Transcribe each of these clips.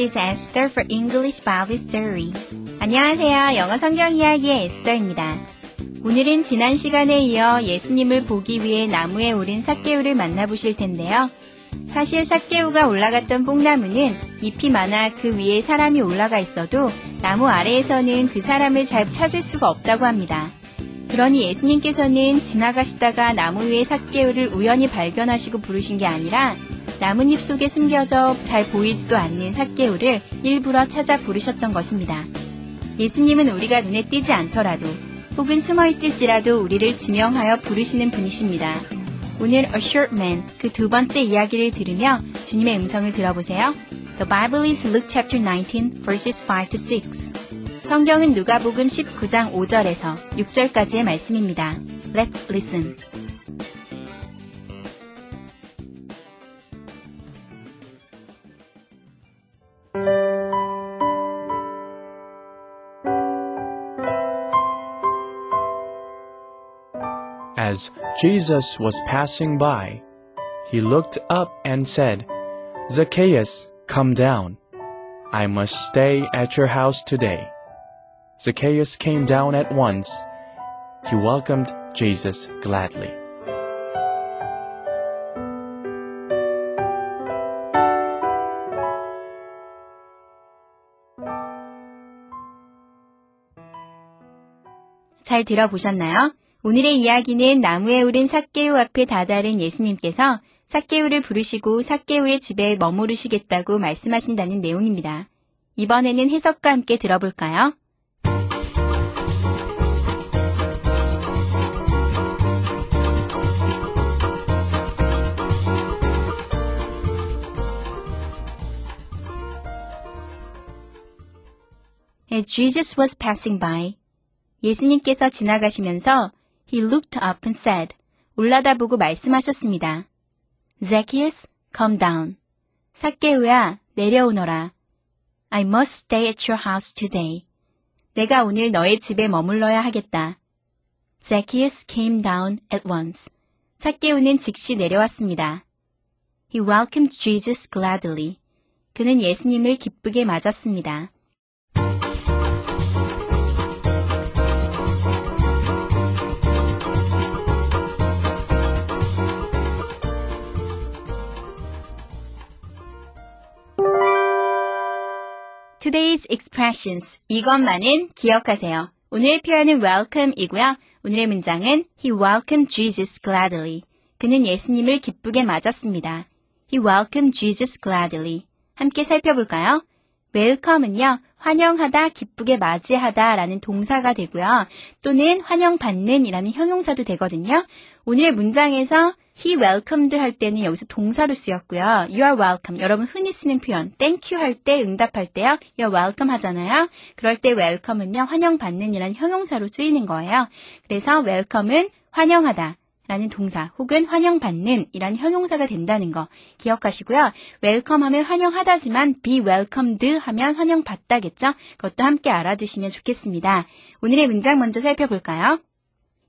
Is Esther for English Bible Story. 안녕하세요. 영어 성경 이야기의 에스더입니다. 오늘은 지난 시간에 이어 예수님을 보기 위해 나무에 오른 삭개우를 만나보실 텐데요. 사실 삭개우가 올라갔던 뽕나무는 잎이 많아 그 위에 사람이 올라가 있어도 나무 아래에서는 그 사람을 잘 찾을 수가 없다고 합니다. 그러니 예수님께서는 지나가시다가 나무 위에 삭개우를 우연히 발견하시고 부르신 게 아니라 나뭇잎 속에 숨겨져 잘 보이지도 않는 삭개우를 일부러 찾아 부르셨던 것입니다. 예수님은 우리가 눈에 띄지 않더라도 혹은 숨어 있을지라도 우리를 지명하여 부르시는 분이십니다. 오늘 A Short Man 그 두 번째 이야기를 들으며 주님의 음성을 들어보세요. The Bible is Luke chapter 19 verses 5 to 6. 성경은 누가복음 19장 5절에서 6절까지의 말씀입니다. Let's listen. Jesus was passing by, he looked up and said, Zacchaeus, come down. I must stay at your house today. Zacchaeus came down at once. He welcomed Jesus gladly. 잘 들어보셨나요? 오늘의 이야기는 나무에 오른 삭개우 앞에 다다른 예수님께서 삭개우를 부르시고 삭개우의 집에 머무르시겠다고 말씀하신다는 내용입니다. 이번에는 해석과 함께 들어볼까요? Jesus was passing 예수님께서 지나가시면서 He looked up and said, 올라다보고 말씀하셨습니다. Zacchaeus, come down. 삭개우야, 내려오너라. I must stay at your house today. 내가 오늘 너의 집에 머물러야 하겠다. Zacchaeus came down at once. 삭개우는 즉시 내려왔습니다. He welcomed Jesus gladly. 그는 예수님을 기쁘게 맞았습니다. Today's expressions. 이것만은 기억하세요. 오늘 표현은 welcome이고요. 오늘의 문장은 He welcomed Jesus gladly. 그는 예수님을 기쁘게 맞았습니다. He welcomed Jesus gladly. 함께 살펴볼까요? welcome은요, 환영하다, 기쁘게 맞이하다 라는 동사가 되고요. 또는 환영받는 이라는 형용사도 되거든요. 오늘의 문장에서 he welcomed 할 때는 여기서 동사로 쓰였고요. you are welcome. 여러분 흔히 쓰는 표현 thank you 할 때 응답할 때요. you are welcome 하잖아요. 그럴 때 welcome은요. 환영받는 이라는 형용사로 쓰이는 거예요. 그래서 welcome은 환영하다. 라는 동사 혹은 환영받는 이란 형용사가 된다는 거 기억하시고요. welcome 하면 환영하다지만 be welcomed 하면 환영받다겠죠? 그것도 함께 알아두시면 좋겠습니다. 오늘의 문장 먼저 살펴볼까요?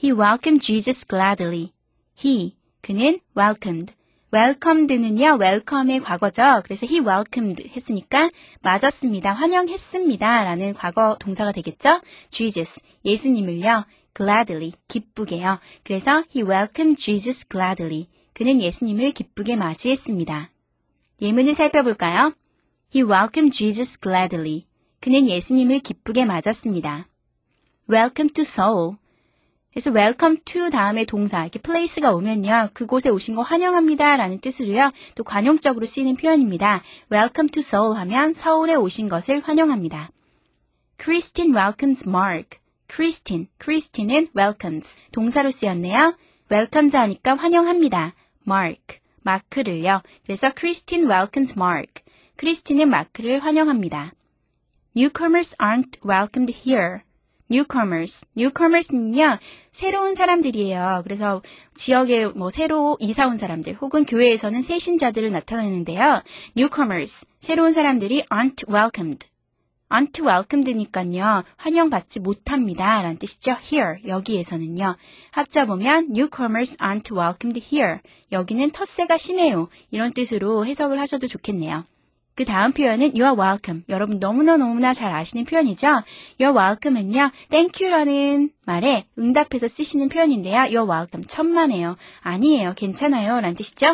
He welcomed Jesus gladly. He, 그는 welcomed. welcomed는요, welcome의 과거죠. 그래서 he welcomed 했으니까 맞았습니다. 환영했습니다. 라는 과거 동사가 되겠죠? Jesus, 예수님을요, gladly, 기쁘게요. 그래서 he welcomed Jesus gladly. 그는 예수님을 기쁘게 맞이했습니다. 예문을 살펴볼까요? He welcomed Jesus gladly. 그는 예수님을 기쁘게 맞았습니다. Welcome to Seoul. 그래서 welcome to 다음에 동사, 이렇게 place가 오면요. 그곳에 오신 거 환영합니다. 라는 뜻으로요. 또 관용적으로 쓰이는 표현입니다. welcome to Seoul 하면 서울에 오신 것을 환영합니다. Christine welcomes Mark. Christine, Christine은 welcomes, 동사로 쓰였네요. welcomes 하니까 환영합니다. Mark, 마크를요. 그래서 Christine welcomes Mark. 크리스티는 마크를 환영합니다. Newcomers aren't welcomed here. Newcomers. newcomers는요, 새로운 사람들이에요. 그래서 지역에 뭐 새로 이사 온 사람들 혹은 교회에서는 새 신자들을 나타내는데요. newcomers. 새로운 사람들이 aren't welcomed. aren't welcomed니까요. 환영받지 못합니다. 라는 뜻이죠. here. 여기에서는요. 합자 보면 newcomers aren't welcomed here. 여기는 텃세가 심해요. 이런 뜻으로 해석을 하셔도 좋겠네요. 그 다음 표현은 you are welcome. 여러분 너무나 너무나 잘 아시는 표현이죠? you are welcome은요, thank you라는 말에 응답해서 쓰시는 표현인데요. you are welcome. 천만에요. 아니에요. 괜찮아요. 라는 뜻이죠?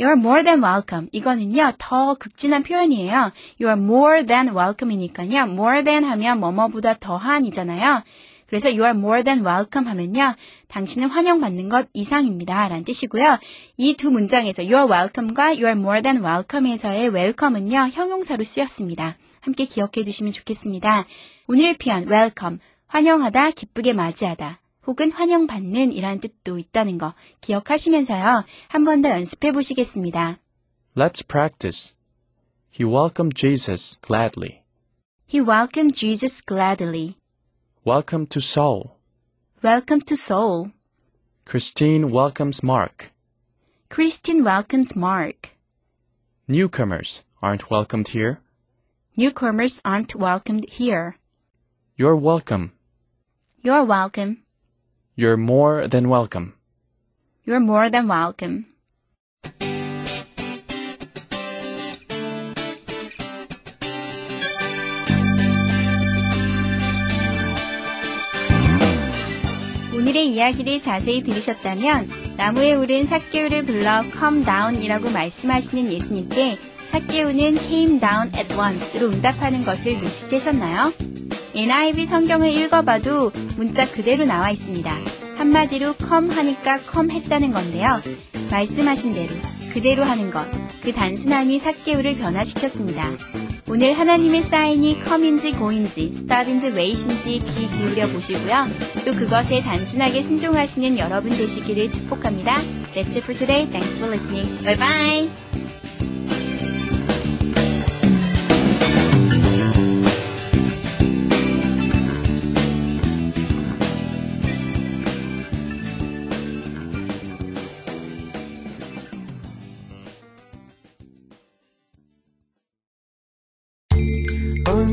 you are more than welcome. 이거는요, 더 극진한 표현이에요. you are more than welcome이니까요. more than 하면 뭐뭐보다 더한이잖아요. 그래서 you are more than welcome 하면요. 당신은 환영받는 것 이상입니다. 라는 뜻이고요. 이 두 문장에서 you are welcome과 you are more than welcome에서의 welcome은요. 형용사로 쓰였습니다. 함께 기억해 두시면 좋겠습니다. 오늘의 표현 welcome, 환영하다, 기쁘게 맞이하다. 혹은 환영받는 이란 뜻도 있다는 거 기억하시면서요. 한 번 더 연습해 보시겠습니다. Let's practice. He welcomed Jesus gladly. He welcomed Jesus gladly. Welcome to Seoul. Welcome to Seoul. Christine welcomes Mark. Christine welcomes Mark. Newcomers aren't welcomed here. Newcomers aren't welcomed here. You're welcome. You're welcome. You're more than welcome. You're more than welcome. 오늘의 이야기를 자세히 들으셨다면 나무에 오른 삭개우를 불러 come down이라고 말씀하시는 예수님께 삭개우는 came down at once로 응답하는 것을 눈치채셨나요? NIV 성경을 읽어봐도 문자 그대로 나와 있습니다. 한마디로 come 하니까 come 했다는 건데요. 말씀하신 대로 그대로 하는 것, 그 단순함이 삭개우를 변화시켰습니다. 오늘 하나님의 사인이 come인지 go인지, star인지 wait인지 귀 기울여 보시고요. 또 그것에 단순하게 순종하시는 여러분 되시기를 축복합니다. That's it for today. Thanks for listening. Bye bye.